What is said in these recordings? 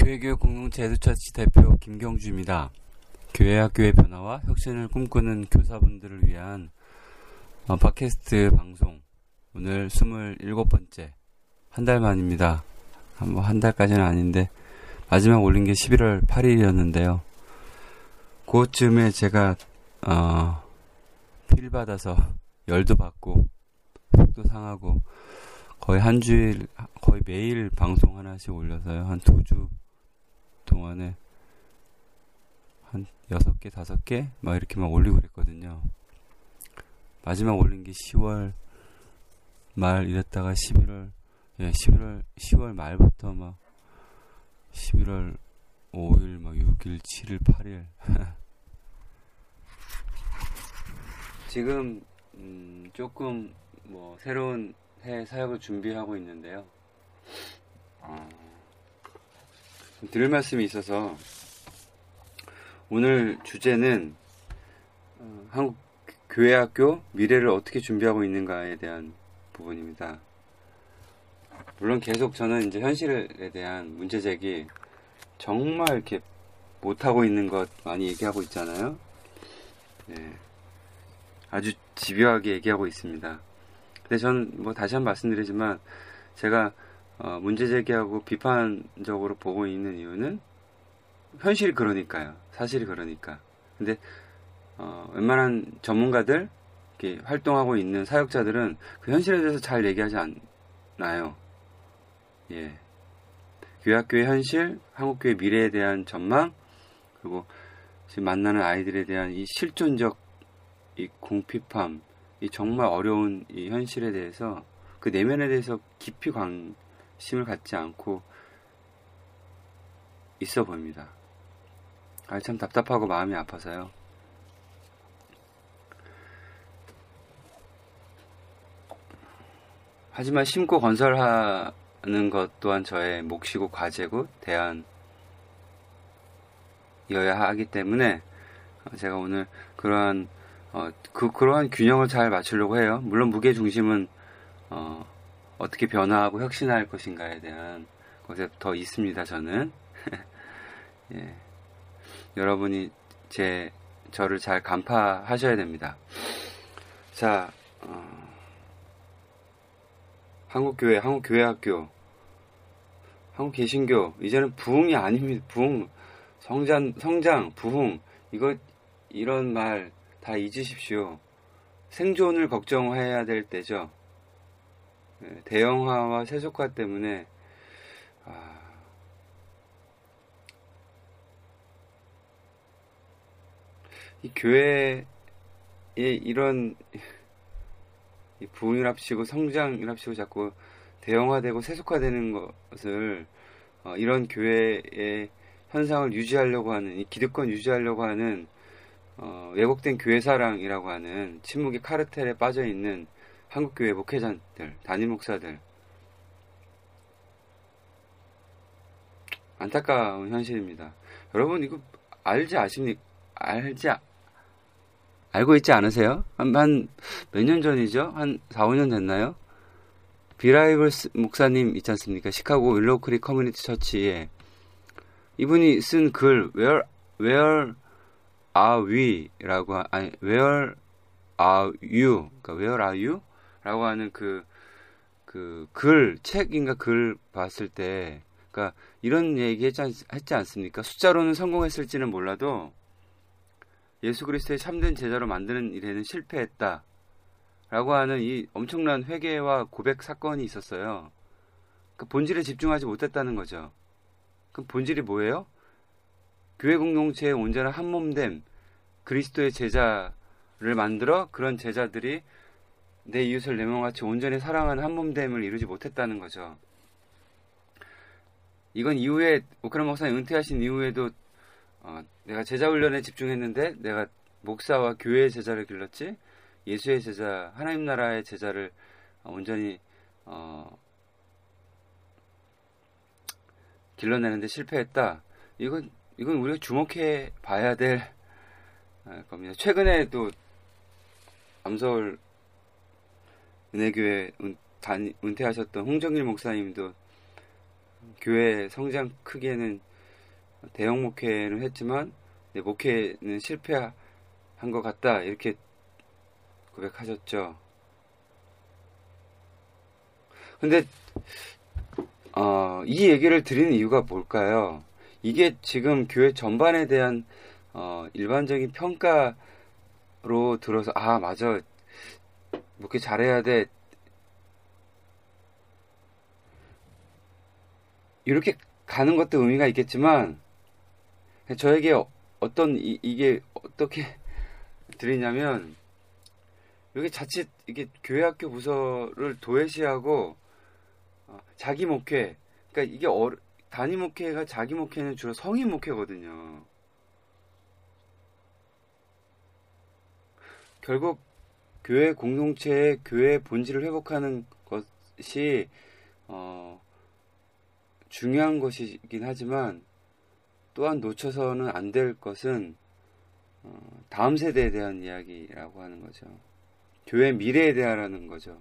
교회교육 공동체 에듀처치 대표 김경주입니다. 교회 학교의 변화와 혁신을 꿈꾸는 교사분들을 위한 어, 팟캐스트 방송 오늘 27번째 한 달 만입니다. 뭐한 달까지는 아닌데 마지막 올린 게 11월 8일이었는데요. 그쯤에 제가 어, 필 받아서 열도 받고 속도 상하고 거의 한 주일 거의 매일 방송 하나씩 올려서요. 한 두 주 동안에 한 여섯 개, 다섯 개 막 이렇게 막 올리고 그랬거든요. 마지막 올린 게 10월 말 이랬다가 11월 예, 11월 10월 말부터 막 11월 5일 막 6일, 7일, 8일 지금 음, 조금 뭐 새로운 해 사역을 준비하고 있는데요. 어, 들을 말씀이 있어서 오늘 주제는 어, 한국 교회학교 미래를 어떻게 준비하고 있는가에 대한 부분입니다. 물론 계속 저는 이제 현실에 대한 문제 제기 정말 이렇게 못하고 있는 것 많이 얘기하고 있잖아요. 네. 아주 집요하게 얘기하고 있습니다. 근데 저는 뭐 다시 한 번 말씀드리지만 제가 어, 문제 제기하고 비판적으로 보고 있는 이유는 현실이 그러니까요. 사실이 그러니까. 근데 어, 웬만한 전문가들 이렇게 활동하고 있는 사역자들은 그 현실에 대해서 잘 얘기하지 않나요? 예. 교회학교의 현실, 한국교회 미래에 대한 전망, 그리고 지금 만나는 아이들에 대한 이 실존적 이 궁핍함, 이 정말 어려운 이 현실에 대해서 그 내면에 대해서 깊이 관 심을 갖지 않고 있어 보입니다. 아, 참 답답하고 마음이 아파서요. 하지만 심고 건설하는 것 또한 저의 몫이고 과제고 대안이어야 하기 때문에 제가 오늘 그러한 어, 그, 그러한 균형을 잘 맞추려고 해요. 물론 무게 중심은, 어, 어떻게 변화하고 혁신할 것인가에 대한 것에 더 있습니다, 저는. 예. 여러분이 제, 저를 잘 간파하셔야 됩니다. 자, 어, 한국교회, 한국교회학교, 한국개신교, 이제는 부흥이 아닙니다. 부흥, 성장, 성장, 부흥, 이거, 이런 말, 다 잊으십시오. 생존을 걱정해야 될 때죠. 네, 대형화와 세속화 때문에 아... 이 교회에 이런 부흥이랍시고 성장이랍시고 자꾸 대형화되고 세속화되는 것을 어, 이런 교회의 현상을 유지하려고 하는 이 기득권 유지하려고 하는 어, 왜곡된 교회사랑이라고 하는 침묵의 카르텔에 빠져 있는 한국교회 목회자들, 담임 목사들. 안타까운 현실입니다. 여러분, 이거 알지 아십니까? 알지, 아, 알고 있지 않으세요? 한, 한, 몇 년 전이죠? 한 4, 5년 됐나요? 빌 하이벨스 목사님 있지 않습니까? 시카고 Willow Creek Community Church에 이분이 쓴 글, where, where are we라고 아니 where are you 그러니까 where are you 라고 하는 그 그 글 책인가 글 봤을 때 그러니까 이런 얘기 했지, 않, 했지 않습니까? 숫자로는 성공했을지는 몰라도 예수 그리스도의 참된 제자로 만드는 일에는 실패했다. 라고 하는 이 엄청난 회개와 고백 사건이 있었어요. 그 본질에 집중하지 못했다는 거죠. 그 본질이 뭐예요? 교회 공동체의 온전한 한 몸됨, 그리스도의 제자를 만들어 그런 제자들이 내 이웃을 내 몸같이 온전히 사랑하는 한 몸됨을 이루지 못했다는 거죠. 이건 이후에 오크라 목사님 은퇴하신 이후에도 어, 내가 제자 훈련에 집중했는데 내가 목사와 교회의 제자를 길렀지 예수의 제자 하나님 나라의 제자를 온전히 어, 길러내는데 실패했다. 이건 이건 우리가 주목해 봐야 될 아, 겁니다. 최근에도 암서울 은혜교회 은퇴하셨던 홍정일 목사님도 교회 성장 크기에는 대형 목회는 했지만 목회는 실패한 것 같다 이렇게 고백하셨죠. 근데 어, 이 얘기를 드리는 이유가 뭘까요? 이게 지금 교회 전반에 대한 어, 일반적인 평가로 들어서 아 맞아 목회 잘해야 돼 이렇게 가는 것도 의미가 있겠지만 저에게 어떤 이, 이게 어떻게 드리냐면 여기 자칫 이게 교회학교 부서를 도외시하고 어, 자기 목회 그러니까 이게 어, 단임 목회가 자기 목회는 주로 성인 목회거든요. 결국 교회 공동체의 교회 본질을 회복하는 것이 어, 중요한 것이긴 하지만 또한 놓쳐서는 안 될 것은 어, 다음 세대에 대한 이야기라고 하는 거죠. 교회 미래에 대하라는 거죠.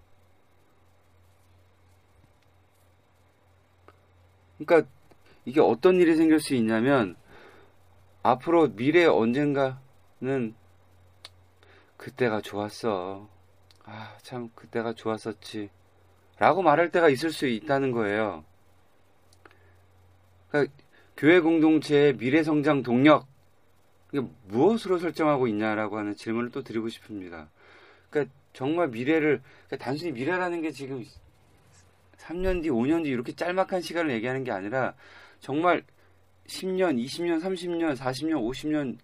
그러니까 이게 어떤 일이 생길 수 있냐면 앞으로 미래 언젠가는 그때가 좋았어. 아, 참 그때가 좋았었지. 라고 말할 때가 있을 수 있다는 거예요. 그러니까 교회 공동체의 미래 성장 동력 이게 무엇으로 설정하고 있냐라고 하는 질문을 또 드리고 싶습니다. 그러니까 정말 미래를 그러니까 단순히 미래라는 게 지금 3년 뒤, 5년 뒤 이렇게 짤막한 시간을 얘기하는 게 아니라 정말 10년, 20년, 30년, 40년, 50년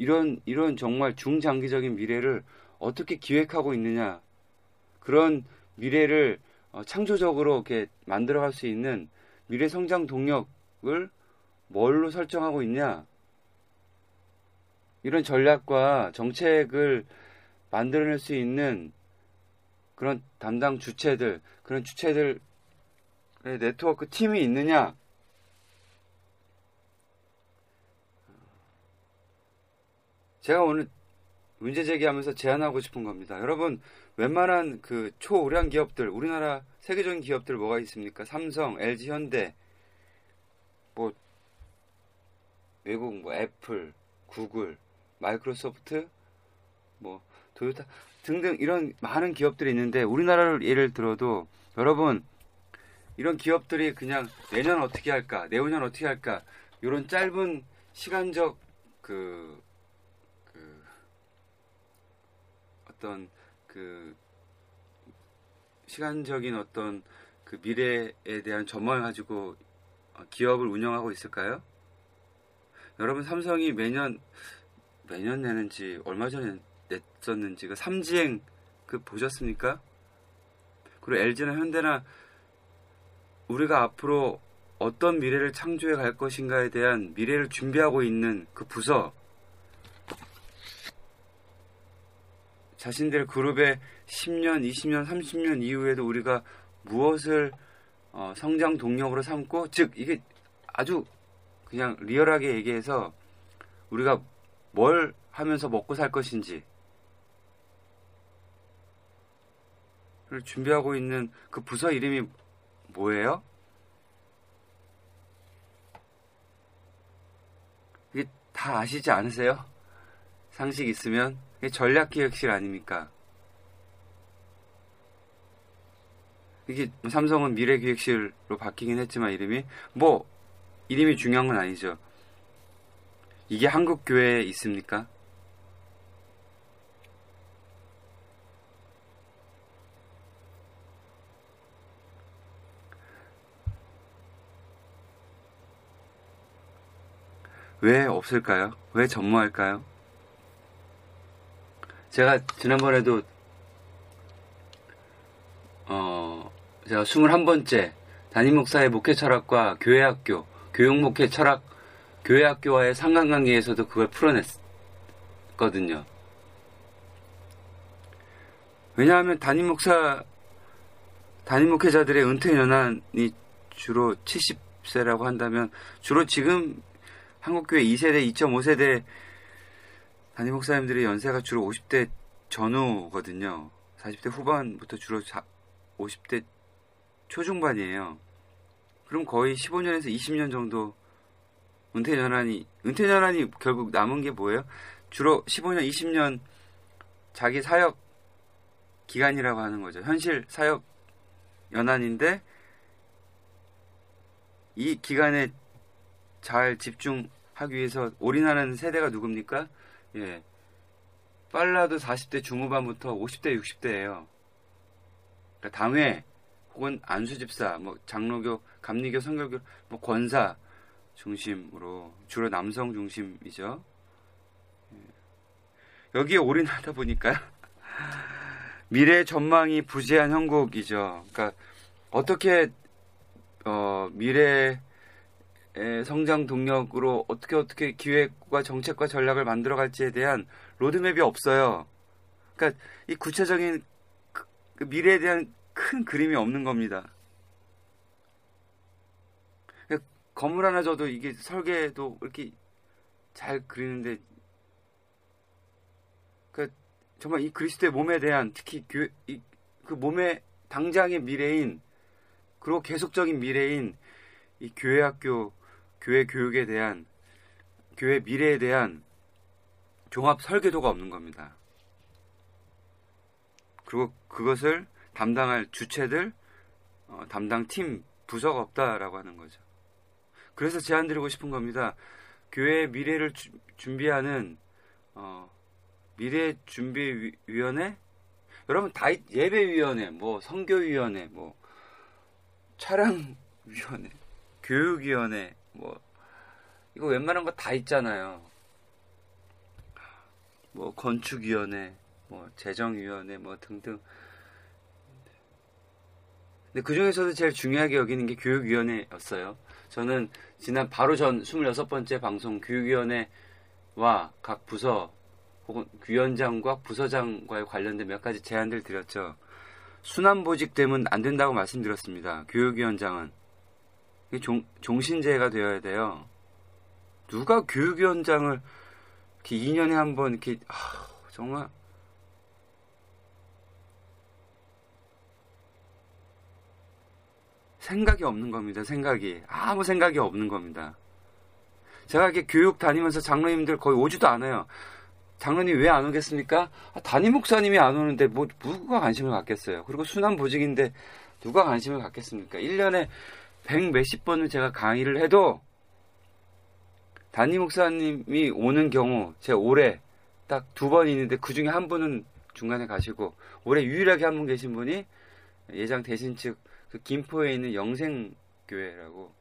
이런 이런 정말 중장기적인 미래를 어떻게 기획하고 있느냐. 그런 미래를 어, 창조적으로 이렇게 만들어갈 수 있는 미래 성장 동력을 뭘로 설정하고 있냐. 이런 전략과 정책을 만들어낼 수 있는 그런 담당 주체들 그런 주체들의 네트워크 팀이 있느냐 제가 오늘 문제 제기하면서 제안하고 싶은 겁니다. 여러분, 웬만한 그 초우량 기업들, 우리나라 세계적인 기업들 뭐가 있습니까? 삼성, LG, 현대, 뭐, 외국 뭐 애플, 구글, 마이크로소프트, 뭐, 도요타 등등 이런 많은 기업들이 있는데 우리나라를 예를 들어도 여러분 이런 기업들이 그냥 내년 어떻게 할까, 내후년 어떻게 할까 이런 짧은 시간적 그 어떤 그 시간적인 어떤 그 미래에 대한 전망을 가지고 기업을 운영하고 있을까요? 여러분 삼성이 매년 매년 내는지 얼마 전에 냈었는지 그 삼지행 그 보셨습니까? 그리고 LG나 현대나 우리가 앞으로 어떤 미래를 창조해 갈 것인가에 대한 미래를 준비하고 있는 그 부서 자신들 그룹의 10년, 20년, 30년 이후에도 우리가 무엇을 어, 성장 동력으로 삼고 즉 이게 아주 그냥 리얼하게 얘기해서 우리가 뭘 하면서 먹고 살 것인지 를 준비하고 있는 그 부서 이름이 뭐예요? 이게 다 아시지 않으세요? 상식 있으면 전략기획실 아닙니까? 이게 삼성은 미래기획실로 바뀌긴 했지만 이름이 뭐 이름이 중요한 건 아니죠. 이게 한국 교회에 있습니까? 왜 없을까요? 왜 전무할까요? 제가 지난번에도 어 제가 21번째 담임 목사의 목회 철학과 교회 학교, 교육 목회 철학, 교회 학교와의 상관관계에서도 그걸 풀어냈거든요. 왜냐하면 담임 목사, 담임 목회자들의 은퇴 연한이 주로 70세라고 한다면 주로 지금 한국교회 2세대, 2.5세대 담임 목사님들의 연세가 주로 50대 전후거든요. 40대 후반부터 주로 50대 초중반이에요. 그럼 거의 15년에서 20년 정도 은퇴 연한이 은퇴 연한이 결국 남은 게 뭐예요? 주로 15년, 20년 자기 사역 기간이라고 하는 거죠. 현실 사역 연한인데 이 기간에 잘 집중하기 위해서 올인하는 세대가 누굽니까? 예. 빨라도 40대 중후반부터 50대, 60대예요. 그러니까 당회 혹은 안수집사, 뭐 장로교, 감리교, 성결교, 뭐 권사 중심으로 주로 남성 중심이죠. 예. 여기에 올인하다 보니까 미래 전망이 부재한 형국이죠. 그러니까 어떻게 어, 미래의 성장 동력으로 어떻게 어떻게 기획과 정책과 전략을 만들어 갈지에 대한 로드맵이 없어요. 그러니까 이 구체적인 그, 그 미래에 대한 큰 그림이 없는 겁니다. 건물 하나 져도 이게 설계도 이렇게 잘 그리는데 그 정말 이 그리스도의 몸에 대한 특히 교, 이, 그 몸의 당장의 미래인 그리고 계속적인 미래인 이 교회 학교 교회 교육에 대한 교회 미래에 대한 종합 설계도가 없는 겁니다. 그리고 그것을 담당할 주체들, 어, 담당 팀, 부서가 없다라고 하는 거죠. 그래서 제안드리고 싶은 겁니다. 교회 미래를 주, 준비하는 어, 미래 준비 위원회 여러분 다 예배 위원회, 뭐 선교위원회, 뭐 차량 위원회, 교육 위원회, 뭐 이거 웬만한 거 다 있잖아요. 뭐 건축위원회, 뭐 재정위원회, 뭐 등등. 근데 그 중에서도 제일 중요하게 여기는 게 교육위원회였어요. 저는 지난 바로 전 26번째 방송 교육위원회와 각 부서 혹은 위원장과 부서장과의 관련된 몇 가지 제안들 드렸죠. 순환보직되면 안 된다고 말씀드렸습니다. 교육위원장은. 종, 종신제가 되어야 돼요. 누가 교육위원장을 이렇게 2년에 한 번 이렇게, 아, 정말. 생각이 없는 겁니다. 생각이. 아무 생각이 없는 겁니다. 제가 이렇게 교육 다니면서 장로님들 거의 오지도 않아요. 장로님 왜 안 오겠습니까? 아, 담임 목사님이 안 오는데 뭐 누가 관심을 갖겠어요. 그리고 순환 보직인데 누가 관심을 갖겠습니까? 1년에 100 몇십 번을 제가 강의를 해도 담임 목사님이 오는 경우 제 올해 딱 두 번 있는데 그 중에 한 분은 중간에 가시고 올해 유일하게 한 분 계신 분이 예장 대신 측 그 김포에 있는 영생교회라고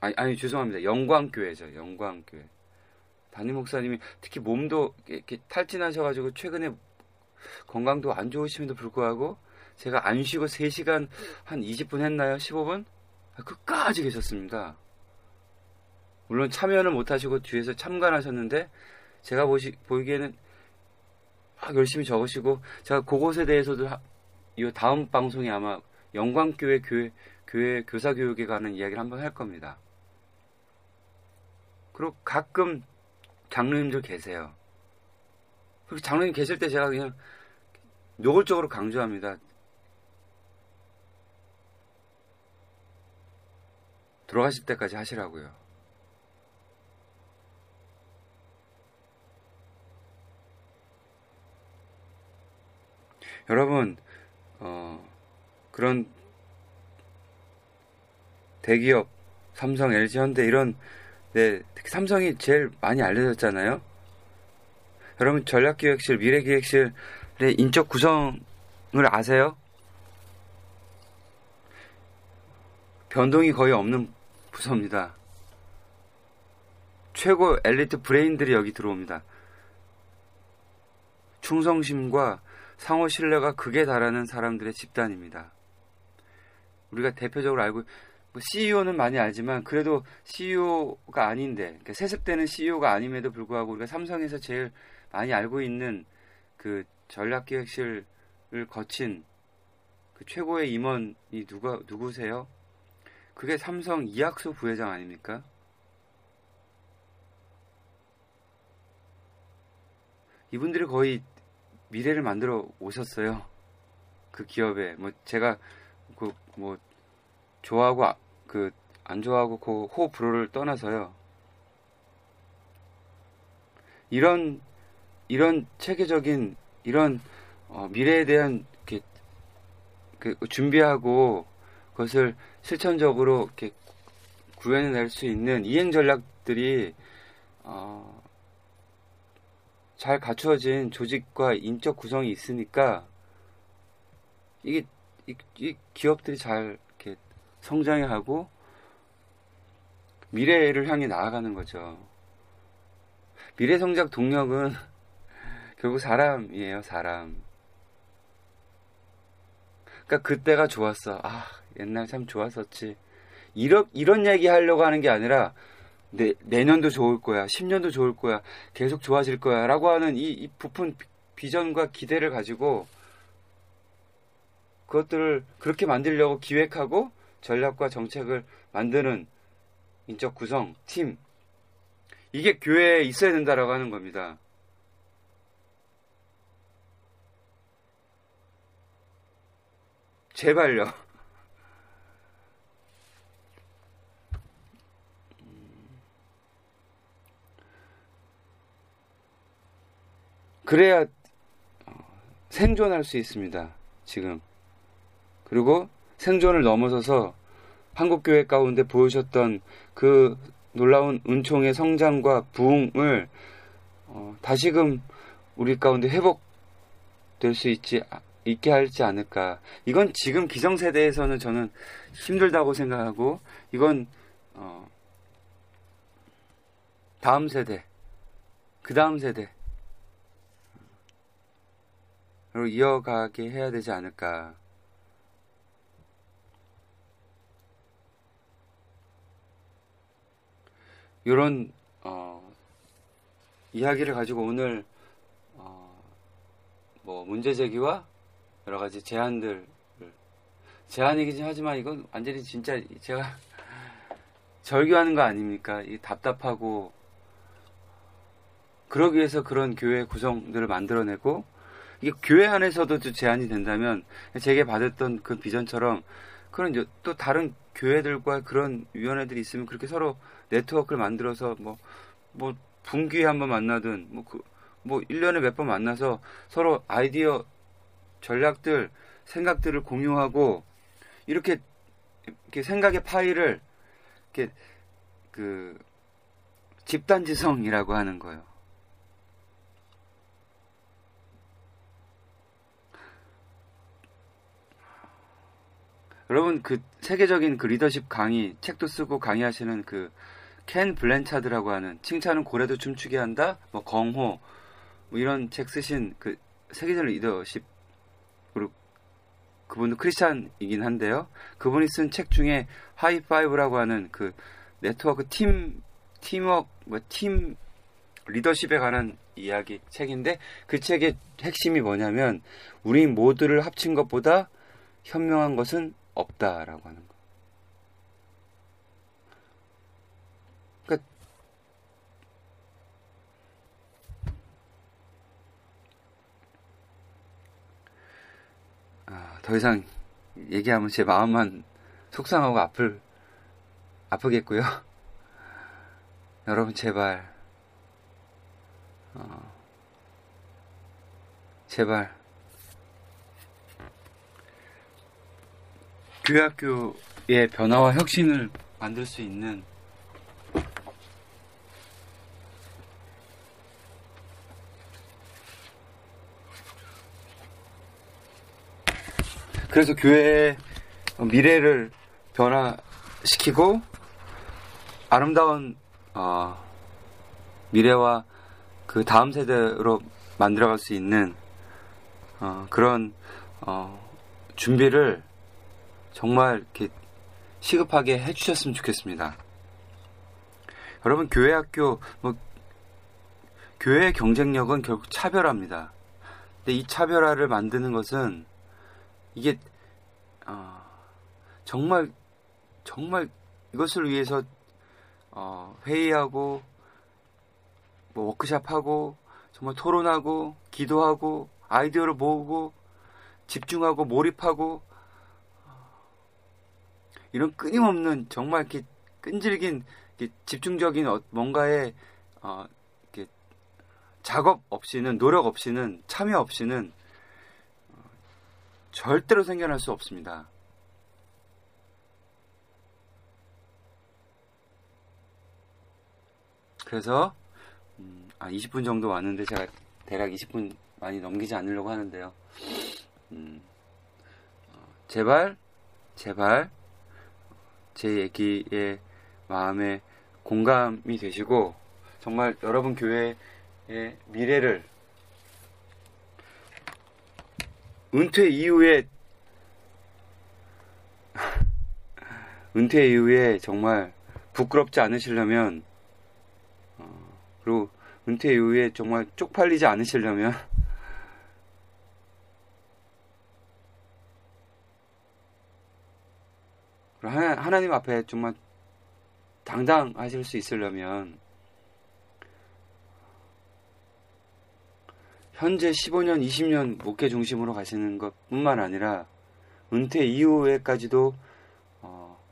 아니, 아니 죄송합니다. 영광교회죠. 영광교회. 담임 목사님이 특히 몸도 이렇게 탈진하셔가지고 최근에 건강도 안 좋으심에도 불구하고 제가 안 쉬고 3시간 한 20분 했나요? 15분? 아, 끝까지 계셨습니다. 물론 참여는 못하시고 뒤에서 참관하셨는데 제가 보시, 보기에는 막 열심히 적으시고 제가 그것에 대해서도 이 다음 방송에 아마 영광교회 교회, 교회 교사 교육에 관한 이야기를 한번 할 겁니다. 그리고 가끔 장로님들 계세요. 그리고 장로님 계실 때 제가 그냥 노골적으로 강조합니다. 돌아가실 때까지 하시라고요. 여러분, 어, 그런 대기업, 삼성, LG, 현대 이런 네, 특히 삼성이 제일 많이 알려졌잖아요. 여러분 전략기획실, 미래기획실의 인적 구성을 아세요? 변동이 거의 없는 부서입니다. 최고 엘리트 브레인들이 여기 들어옵니다. 충성심과 상호 신뢰가 극에 달하는 사람들의 집단입니다. 우리가 대표적으로 알고 뭐 CEO는 많이 알지만 그래도 CEO가 아닌데 그러니까 세습되는 CEO가 아님에도 불구하고 우리가 삼성에서 제일 많이 알고 있는 그 전략기획실을 거친 그 최고의 임원이 누가 누구세요? 그게 삼성 이학수 부회장 아닙니까? 이분들이 거의 미래를 만들어 오셨어요. 그 기업에 뭐 제가 그 뭐 좋아하고 아, 그안 좋아하고 그 호 불호를 떠나서요. 이런 이런 체계적인 이런 어, 미래에 대한 이렇게 그 준비하고 그것을 실천적으로 이렇게 구현해낼 수 있는 이행 전략들이 어, 잘 갖추어진 조직과 인적 구성이 있으니까 이게 이, 이 기업들이 잘 이렇게 성장해 하고 미래를 향해 나아가는 거죠. 미래 성장 동력은 결국 사람이에요, 사람. 그러니까 그때가 좋았어. 아, 옛날 참 좋았었지. 이런 이런 얘기 하려고 하는 게 아니라 내, 내년도 좋을 거야, 10년도 좋을 거야, 계속 좋아질 거야, 라고 하는 이, 이 부푼 비전과 기대를 가지고 그것들을 그렇게 만들려고 기획하고 전략과 정책을 만드는 인적 구성, 팀. 이게 교회에 있어야 된다라고 하는 겁니다. 제발요. 그래야 어, 생존할 수 있습니다. 지금. 그리고 생존을 넘어서서 한국교회 가운데 보여주셨던 그 놀라운 은총의 성장과 부흥을 어, 다시금 우리 가운데 회복될 수 있지 있게 할지 않을까. 이건 지금 기성세대에서는 저는 힘들다고 생각하고 이건 어, 다음 세대, 그 다음 세대 로 이어가게 해야 되지 않을까. 이런 어, 이야기를 가지고 오늘 어, 뭐 문제 제기와 여러 가지 제안들 제안이긴 하지만 이건 완전히 진짜 제가 절규하는 거 아닙니까? 이 답답하고 그러기 위해서 그런 교회 구성들을 만들어내고 이게 교회 안에서도 제한이 된다면 제게 받았던 그 비전처럼 그런 또 다른 교회들과 그런 위원회들이 있으면 그렇게 서로 네트워크를 만들어서 뭐, 뭐, 분기에 한번 만나든, 뭐, 그, 뭐, 1년에 몇 번 만나서 서로 아이디어, 전략들, 생각들을 공유하고, 이렇게, 이렇게 생각의 파일을, 이렇게, 그, 집단지성이라고 하는 거예요. 여러분 그 세계적인 그 리더십 강의 책도 쓰고 강의하시는 그 켄 블렌차드라고 하는 칭찬은 고래도 춤추게 한다 뭐 경호 뭐 이런 책 쓰신 그 세계적 리더십 그분도 크리스찬이긴 한데요 그분이 쓴 책 중에 하이파이브라고 하는 그 네트워크 팀 팀워크 뭐 팀 리더십에 관한 이야기 책인데 그 책의 핵심이 뭐냐면 우리 모두를 합친 것보다 현명한 것은 없다라고 하는 거. 그러니까 아, 더 이상 얘기하면 제 마음만 속상하고 아플 아프겠고요. 여러분 제발 어, 제발 교회학교의 변화와 혁신을 만들 수 있는 그래서 교회의 미래를 변화시키고 아름다운 어, 미래와 그 다음 세대로 만들어갈 수 있는 어, 그런 어, 준비를 정말 이렇게 시급하게 해주셨으면 좋겠습니다. 여러분 교회 학교 뭐 교회의 경쟁력은 결국 차별화입니다. 근데 이 차별화를 만드는 것은 이게 어, 정말 정말 이것을 위해서 어, 회의하고 뭐 워크샵하고 정말 토론하고 기도하고 아이디어를 모으고 집중하고 몰입하고 이런 끊임없는 정말 이렇게 끈질긴 이렇게 집중적인 어- 뭔가에 어, 이렇게 작업 없이는 노력 없이는 참여 없이는 어, 절대로 생겨날 수 없습니다. 그래서 음, 아 20분 정도 왔는데 제가 대략 20분 많이 넘기지 않으려고 하는데요. 음, 어, 제발 제발 제 얘기에 마음에 공감이 되시고 정말 여러분 교회의 미래를 은퇴 이후에 은퇴 이후에 정말 부끄럽지 않으시려면 어, 그리고 은퇴 이후에 정말 쪽팔리지 않으시려면 하나, 하나님 앞에 정말 당당하실 수 있으려면 현재 15년, 20년 목회 중심으로 가시는 것 뿐만 아니라 은퇴 이후에까지도 어,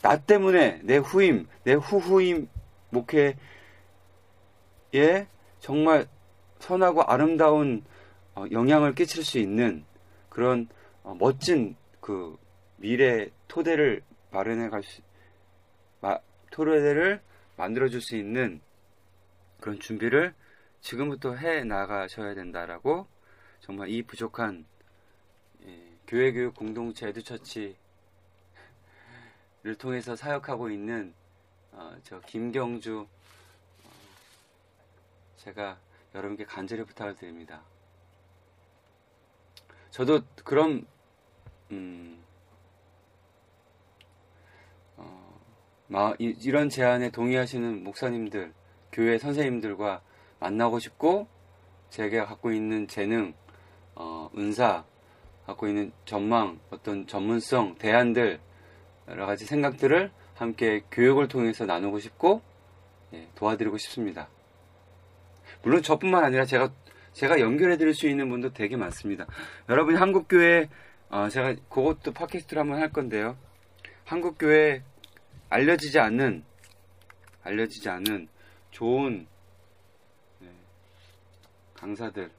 나 때문에 내 후임, 내 후후임 목회에 정말 선하고 아름다운 어, 영향을 끼칠 수 있는 그런 어, 멋진 그 미래 토대를 마련해 갈 수, 마, 토대를 만들어 줄 수 있는 그런 준비를 지금부터 해 나가셔야 된다라고 정말 이 부족한 예, 교회 교육 공동체 에듀처치를 통해서 사역하고 있는 어, 저 김경주 어, 제가 여러분께 간절히 부탁을 드립니다. 저도 그런 음, 어, 마- 이- 이런 제안에 동의하시는 목사님들, 교회 선생님들과 만나고 싶고 제가 갖고 있는 재능, 어, 은사, 갖고 있는 전망, 어떤 전문성, 대안들 여러 가지 생각들을 함께 교육을 통해서 나누고 싶고 예, 도와드리고 싶습니다. 물론 저뿐만 아니라 제가 제가 연결해 드릴 수 있는 분도 되게 많습니다. 여러분이 한국 교회 어, 제가 그것도 팟캐스트로 한번 할 건데요. 한국 교회 알려지지 않는 알려지지 않는 좋은 네, 강사들,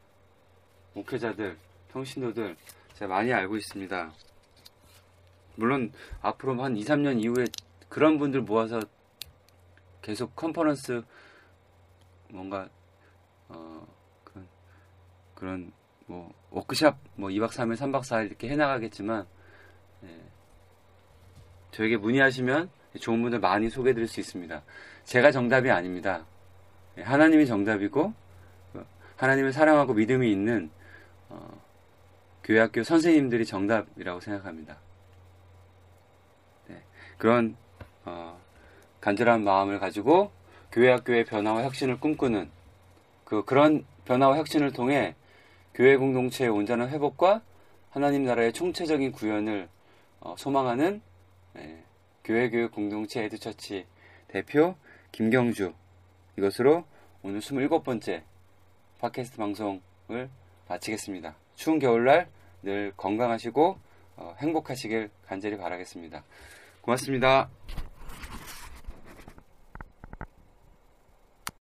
목회자들, 평신도들 제가 많이 알고 있습니다. 물론 앞으로 한 2, 3년 이후에 그런 분들 모아서 계속 컨퍼런스 뭔가 어 그런 그런 뭐 워크샵 뭐 2박 3일, 3박 4일 이렇게 해 나가겠지만 예, 저에게 문의하시면 좋은 분들 많이 소개해 드릴 수 있습니다. 제가 정답이 아닙니다. 예, 하나님이 정답이고 어, 하나님을 사랑하고 믿음이 있는 어, 교회학교 선생님들이 정답이라고 생각합니다. 네, 그런 어, 간절한 마음을 가지고 교회학교의 변화와 혁신을 꿈꾸는 그 그런 변화와 혁신을 통해 교회 공동체의 온전한 회복과 하나님 나라의 총체적인 구현을 어, 소망하는 예, 교회 교육 공동체 에드처치 대표 김경주 이것으로 오늘 27번째 팟캐스트 방송을 마치겠습니다. 추운 겨울날 늘 건강하시고 어, 행복하시길 간절히 바라겠습니다. 고맙습니다.